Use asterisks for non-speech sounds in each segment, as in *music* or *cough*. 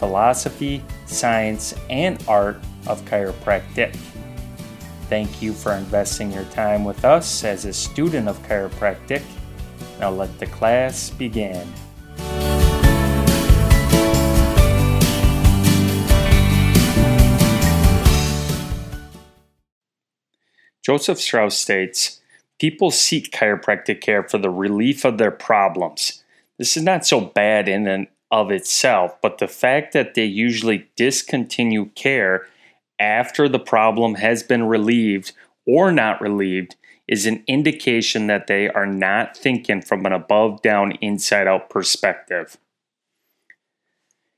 philosophy, science, and art of chiropractic. Thank you for investing your time with us as a student of chiropractic. Now let the class begin. Joseph Strauss states People seek chiropractic care for the relief of their problems. This is not so bad in and of itself, but the fact that they usually discontinue care after the problem has been relieved or not relieved is an indication that they are not thinking from an above down, inside out perspective.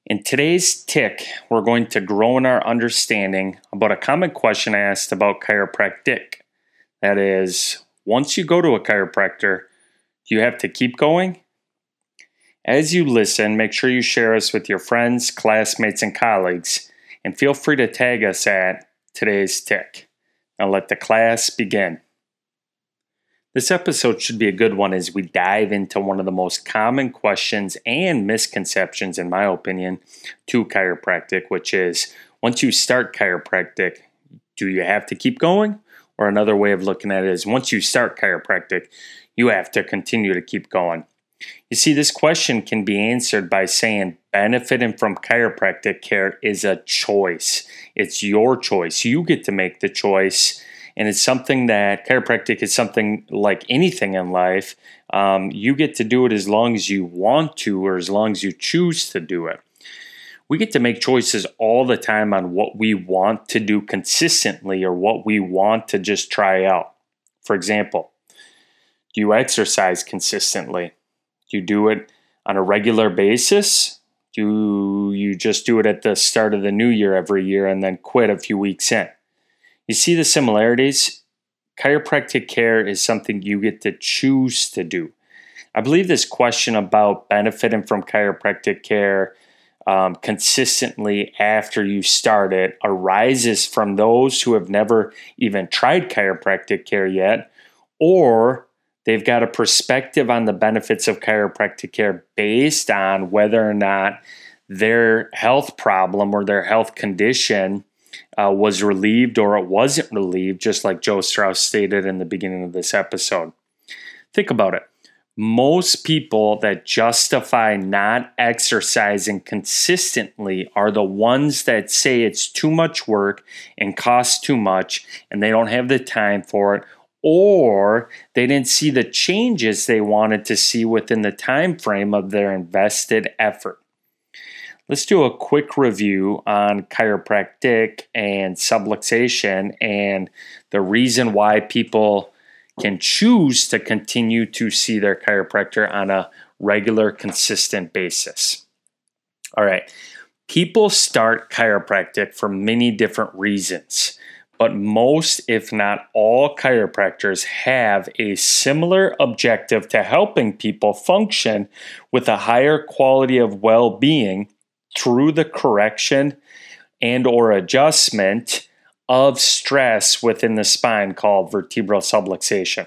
In today's tick, we're going to grow in our understanding about a common question I asked about chiropractic. That is, once you go to a chiropractor, do you have to keep going? As you listen, make sure you share us with your friends, classmates, and colleagues, and feel free to tag us at today's tick. Now let the class begin. This episode should be a good one as we dive into one of the most common questions and misconceptions, in my opinion, to chiropractic, which is once you start chiropractic, do you have to keep going? Or another way of looking at it is once you start chiropractic, you have to continue to keep going. You see, this question can be answered by saying benefiting from chiropractic care is a choice. It's your choice. You get to make the choice. And it's something that chiropractic is something like anything in life. Um, you get to do it as long as you want to or as long as you choose to do it. We get to make choices all the time on what we want to do consistently or what we want to just try out. For example, do you exercise consistently? Do you do it on a regular basis? Do you just do it at the start of the new year every year and then quit a few weeks in? You see the similarities? Chiropractic care is something you get to choose to do. I believe this question about benefiting from chiropractic care um, consistently after you start it arises from those who have never even tried chiropractic care yet or They've got a perspective on the benefits of chiropractic care based on whether or not their health problem or their health condition uh, was relieved or it wasn't relieved, just like Joe Strauss stated in the beginning of this episode. Think about it. Most people that justify not exercising consistently are the ones that say it's too much work and costs too much and they don't have the time for it or they didn't see the changes they wanted to see within the time frame of their invested effort. Let's do a quick review on chiropractic and subluxation and the reason why people can choose to continue to see their chiropractor on a regular, consistent basis. All right, people start chiropractic for many different reasons but most, if not all, chiropractors have a similar objective to helping people function with a higher quality of well-being through the correction and or adjustment of stress within the spine called vertebral subluxation.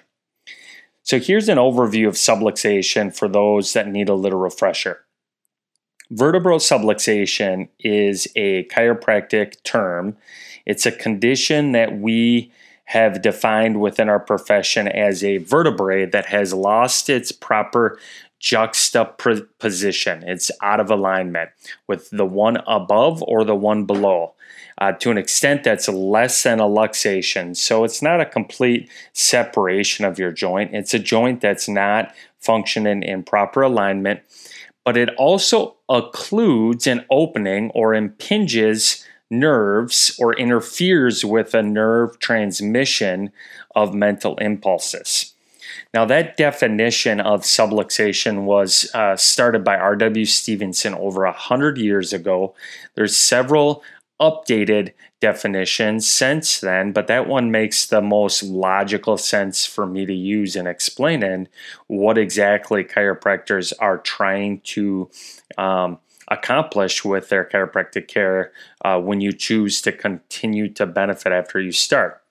So here's an overview of subluxation for those that need a little refresher. Vertebral subluxation is a chiropractic term it's a condition that we have defined within our profession as a vertebrae that has lost its proper juxtaposition. It's out of alignment with the one above or the one below. Uh, to an extent that's less than a luxation. So it's not a complete separation of your joint. It's a joint that's not functioning in proper alignment, but it also occludes an opening or impinges nerves or interferes with a nerve transmission of mental impulses. Now, that definition of subluxation was uh, started by R.W. Stephenson over a hundred years ago. There's several updated definition since then, but that one makes the most logical sense for me to use and explain in explaining what exactly chiropractors are trying to um, accomplish with their chiropractic care uh, when you choose to continue to benefit after you start.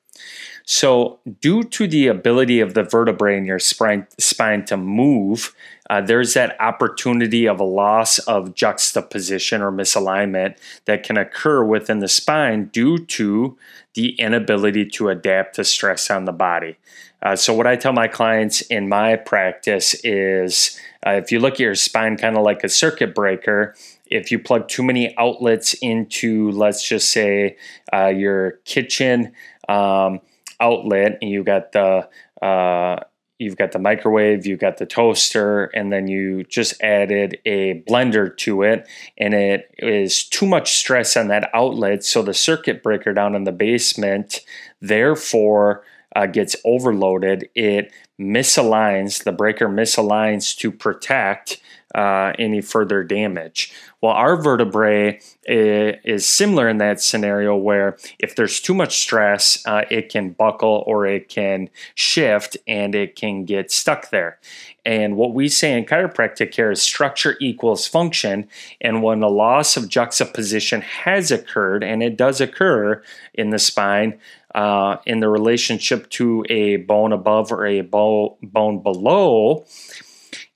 So, due to the ability of the vertebrae in your spine, spine to move, uh, there's that opportunity of a loss of juxtaposition or misalignment that can occur within the spine due to the inability to adapt to stress on the body. Uh, so, what I tell my clients in my practice is uh, if you look at your spine kind of like a circuit breaker, if you plug too many outlets into, let's just say, uh, your kitchen, um, outlet and you got the uh, you've got the microwave, you've got the toaster, and then you just added a blender to it, and it is too much stress on that outlet. So the circuit breaker down in the basement, therefore, uh, gets overloaded. It misaligns, the breaker misaligns to protect uh, any further damage. Well, our vertebrae is similar in that scenario where if there's too much stress, uh, it can buckle or it can shift and it can get stuck there. And what we say in chiropractic care is structure equals function. And when a loss of juxtaposition has occurred, and it does occur in the spine, uh, in the relationship to a bone above or a bone below,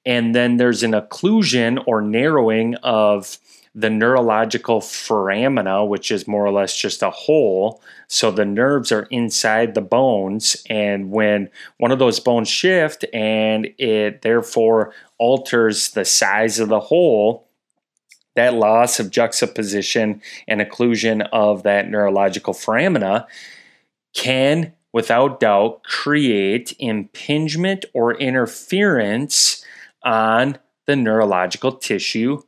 and then there's an occlusion or narrowing of the neurological foramina, which is more or less just a hole. So the nerves are inside the bones. And when one of those bones shift and it therefore alters the size of the hole, that loss of juxtaposition and occlusion of that neurological foramina can, without doubt, create impingement or interference on the neurological tissue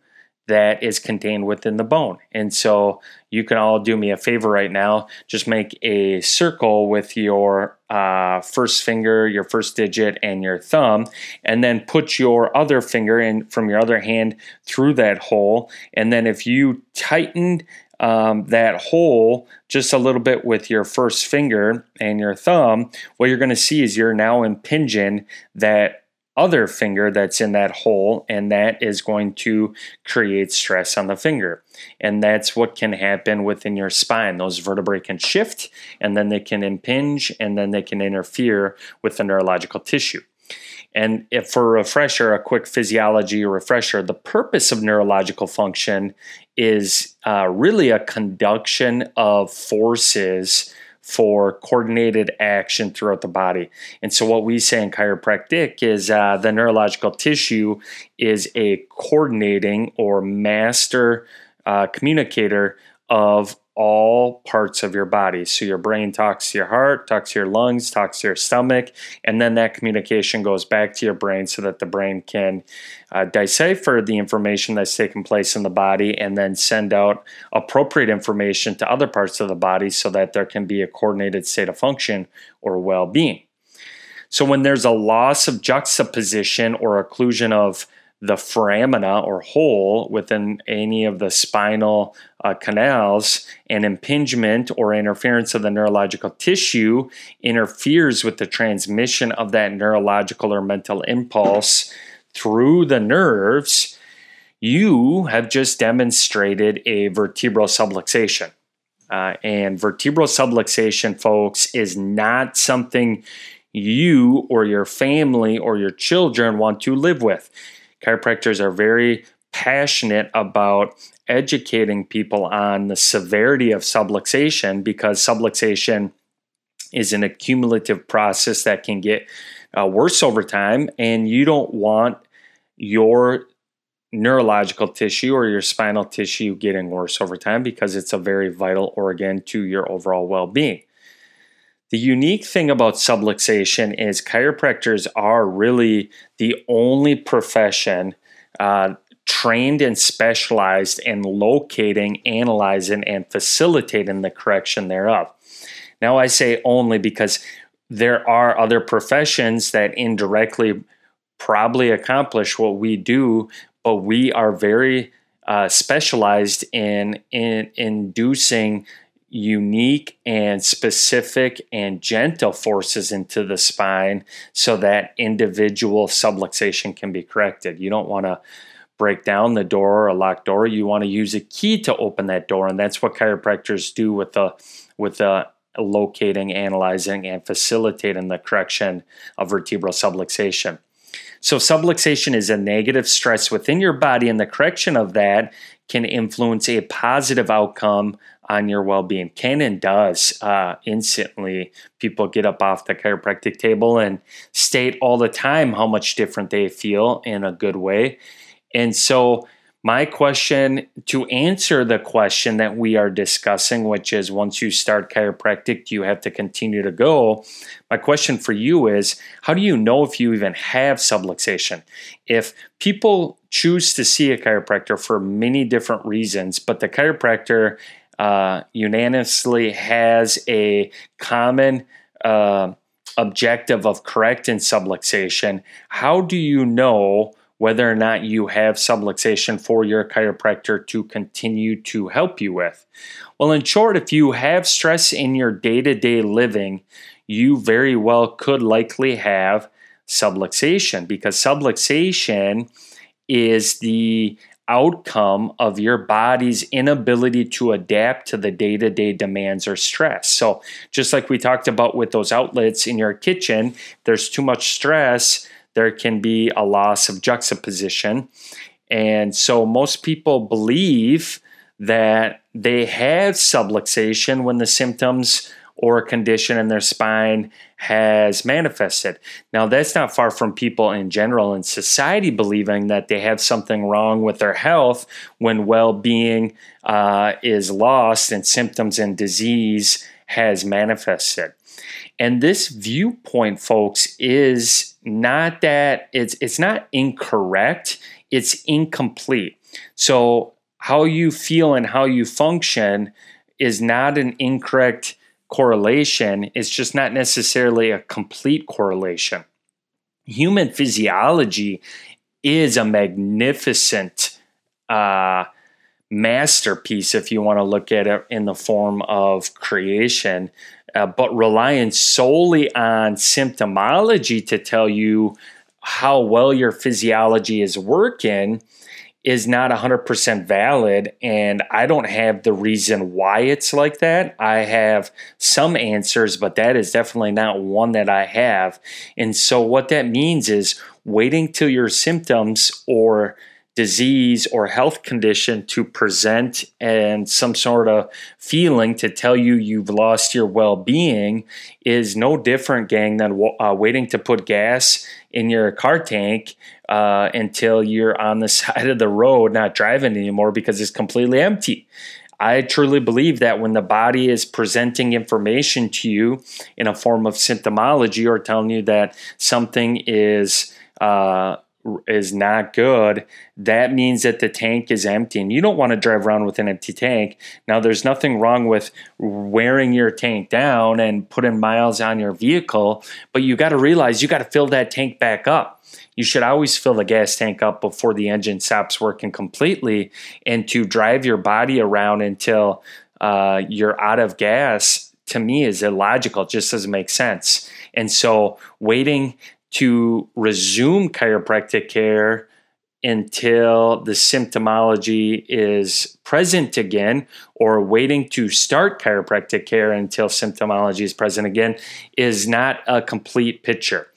that is contained within the bone. And so you can all do me a favor right now. Just make a circle with your uh, first finger, your first digit, and your thumb, and then put your other finger in from your other hand through that hole. And then if you tightened um, that hole just a little bit with your first finger and your thumb, what you're going to see is you're now impinging that other finger that's in that hole, and that is going to create stress on the finger. And that's what can happen within your spine. Those vertebrae can shift, and then they can impinge, and then they can interfere with the neurological tissue. And for a refresher, a quick physiology refresher, the purpose of neurological function is uh, really a conduction of forces for coordinated action throughout the body. And so, what we say in chiropractic is uh, the neurological tissue is a coordinating or master uh, communicator of all parts of your body. So your brain talks to your heart, talks to your lungs, talks to your stomach, and then that communication goes back to your brain so that the brain can uh, decipher the information that's taking place in the body and then send out appropriate information to other parts of the body so that there can be a coordinated state of function or well being. So when there's a loss of juxtaposition or occlusion of the foramina or hole within any of the spinal uh, canals and impingement or interference of the neurological tissue interferes with the transmission of that neurological or mental impulse through the nerves you have just demonstrated a vertebral subluxation. Uh, and vertebral subluxation folks is not something you or your family or your children want to live with. Chiropractors are very passionate about educating people on the severity of subluxation because subluxation is an accumulative process that can get uh, worse over time, and you don't want your neurological tissue or your spinal tissue getting worse over time because it's a very vital organ to your overall well being. The unique thing about subluxation is chiropractors are really the only profession uh, trained and specialized in locating, analyzing, and facilitating the correction thereof. Now, I say only because there are other professions that indirectly probably accomplish what we do, but we are very uh, specialized in, in inducing unique and specific and gentle forces into the spine so that individual subluxation can be corrected. You don't want to break down the door or a locked door. You want to use a key to open that door, and that's what chiropractors do with the with the locating, analyzing, and facilitating the correction of vertebral subluxation. So, subluxation is a negative stress within your body, and the correction of that can influence a positive outcome on your well being. Can and does uh, instantly. People get up off the chiropractic table and state all the time how much different they feel in a good way. And so, my question to answer the question that we are discussing, which is once you start chiropractic, do you have to continue to go? My question for you is how do you know if you even have subluxation? If people choose to see a chiropractor for many different reasons, but the chiropractor uh, unanimously has a common uh, objective of correcting subluxation, how do you know? Whether or not you have subluxation for your chiropractor to continue to help you with. Well, in short, if you have stress in your day to day living, you very well could likely have subluxation because subluxation is the outcome of your body's inability to adapt to the day to day demands or stress. So, just like we talked about with those outlets in your kitchen, there's too much stress there can be a loss of juxtaposition. And so most people believe that they have subluxation when the symptoms or condition in their spine has manifested. Now, that's not far from people in general in society believing that they have something wrong with their health when well being uh, is lost and symptoms and disease has manifested. And this viewpoint, folks, is not that it's it's not incorrect, it's incomplete. So how you feel and how you function is not an incorrect correlation, it's just not necessarily a complete correlation. Human physiology is a magnificent uh, masterpiece, if you want to look at it in the form of creation, uh, but relying solely on symptomology to tell you how well your physiology is working is not 100% valid and I don't have the reason why it's like that. I have some answers, but that is definitely not one that I have. And so what that means is waiting till your symptoms or disease or health condition to present and some sort of feeling to tell you you've lost your well being is no different, gang, than uh, waiting to put gas in your car tank uh, until you're on the *laughs* side of the road not driving anymore because it's completely empty. I truly believe that when the body is presenting information to you in a form of symptomology or telling you that something is uh, is not good, that means that the tank is empty. And you don't want to drive around with an empty tank. Now, there's nothing wrong with wearing your tank down and putting miles on your vehicle, but you got to realize you got to fill that tank back up. You should always fill the gas tank up before the engine stops working completely. And to drive your body around until uh, you're out of gas, to me, is illogical. It just doesn't make sense. And so, waiting to resume chiropractic care until the symptomology is present again or waiting to start chiropractic care until symptomology is present again is not a complete picture.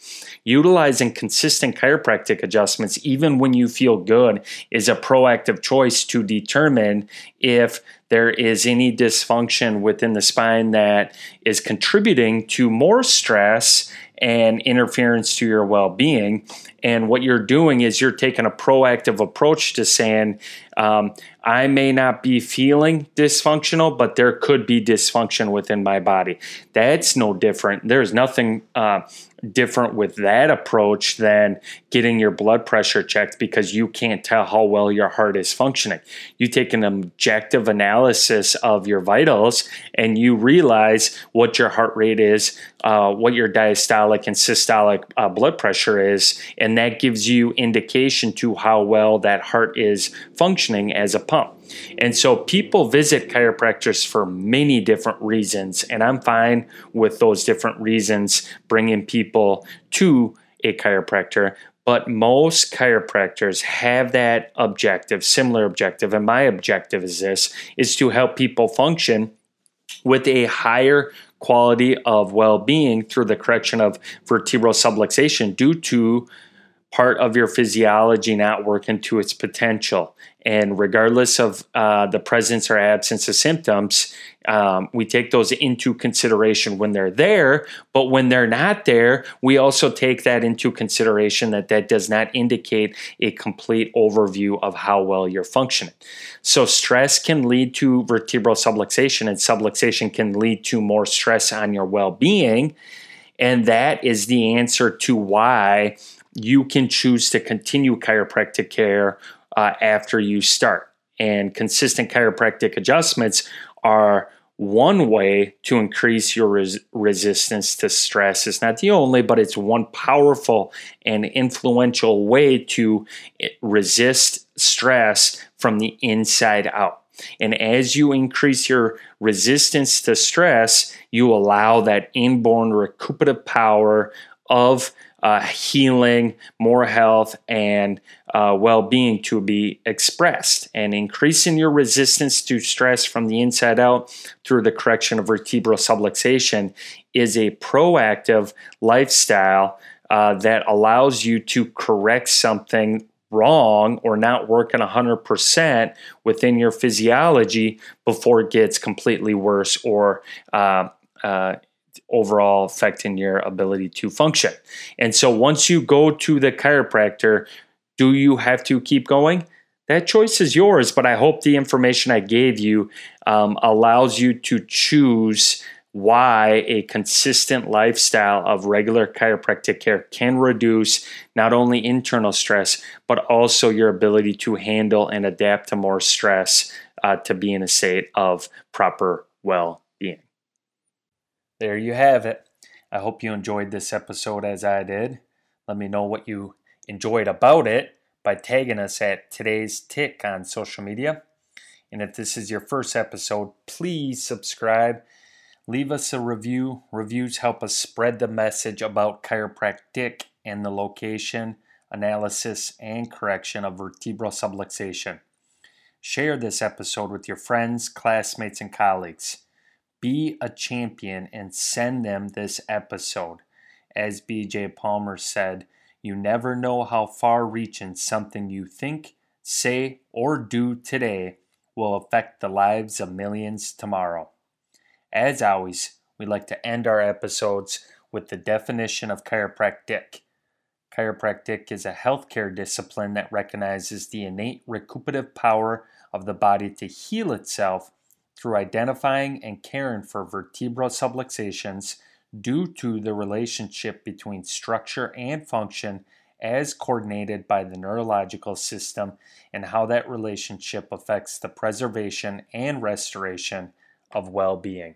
Utilizing consistent chiropractic adjustments, even when you feel good, is a proactive choice to determine if there is any dysfunction within the spine that is contributing to more stress and interference to your well being. And what you're doing is you're taking a proactive approach to saying, um, I may not be feeling dysfunctional, but there could be dysfunction within my body. That's no different. There's nothing uh, different with that approach than getting your blood pressure checked because you can't tell how well your heart is functioning. You take an objective analysis of your vitals and you realize what your heart rate is, uh, what your diastolic and systolic uh, blood pressure is, and that gives you indication to how well that heart is functioning as a pump. And so people visit chiropractors for many different reasons, and I'm fine with those different reasons bringing people to a chiropractor. But most chiropractors have that objective, similar objective, and my objective is this: is to help people function with a higher quality of well-being through the correction of vertebral subluxation due to part of your physiology not working to its potential. And regardless of uh, the presence or absence of symptoms, um, we take those into consideration when they're there. But when they're not there, we also take that into consideration that that does not indicate a complete overview of how well you're functioning. So, stress can lead to vertebral subluxation, and subluxation can lead to more stress on your well being. And that is the answer to why you can choose to continue chiropractic care uh, after you start. And consistent chiropractic adjustments are one way to increase your res- resistance to stress. It's not the only, but it's one powerful and influential way to eh, resist stress from the inside out. And as you increase your resistance to stress, you allow that inborn recuperative power of uh, healing, more health, and uh, well being to be expressed. And increasing your resistance to stress from the inside out through the correction of vertebral subluxation is a proactive lifestyle uh, that allows you to correct something wrong or not working 100% within your physiology before it gets completely worse or uh, uh, overall affecting your ability to function. And so once you go to the chiropractor, do you have to keep going? That choice is yours, but I hope the information I gave you um, allows you to choose why a consistent lifestyle of regular chiropractic care can reduce not only internal stress, but also your ability to handle and adapt to more stress uh, to be in a state of proper well being. there you have it. I hope you enjoyed this episode as I did. Let me know what you enjoyed about it by tagging us at today's tick on social media. And if this is your first episode, please subscribe. Leave us a review. Reviews help us spread the message about chiropractic and the location, analysis, and correction of vertebral subluxation. Share this episode with your friends, classmates, and colleagues. Be a champion and send them this episode. As BJ Palmer said, you never know how far reaching something you think, say, or do today will affect the lives of millions tomorrow. As always, we like to end our episodes with the definition of chiropractic. Chiropractic is a healthcare discipline that recognizes the innate recuperative power of the body to heal itself through identifying and caring for vertebral subluxations due to the relationship between structure and function as coordinated by the neurological system and how that relationship affects the preservation and restoration of well being.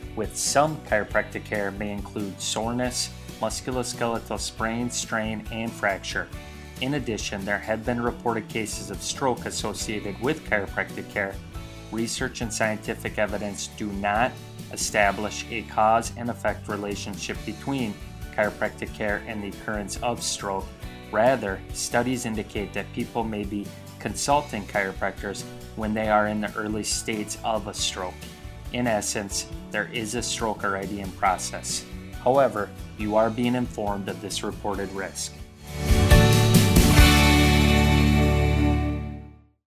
with some chiropractic care may include soreness, musculoskeletal sprain, strain, and fracture. In addition, there have been reported cases of stroke associated with chiropractic care. research and scientific evidence do not establish a cause and effect relationship between chiropractic care and the occurrence of stroke. Rather, studies indicate that people may be consulting chiropractors when they are in the early states of a stroke. In essence, there is a stroke already in process. However, you are being informed of this reported risk.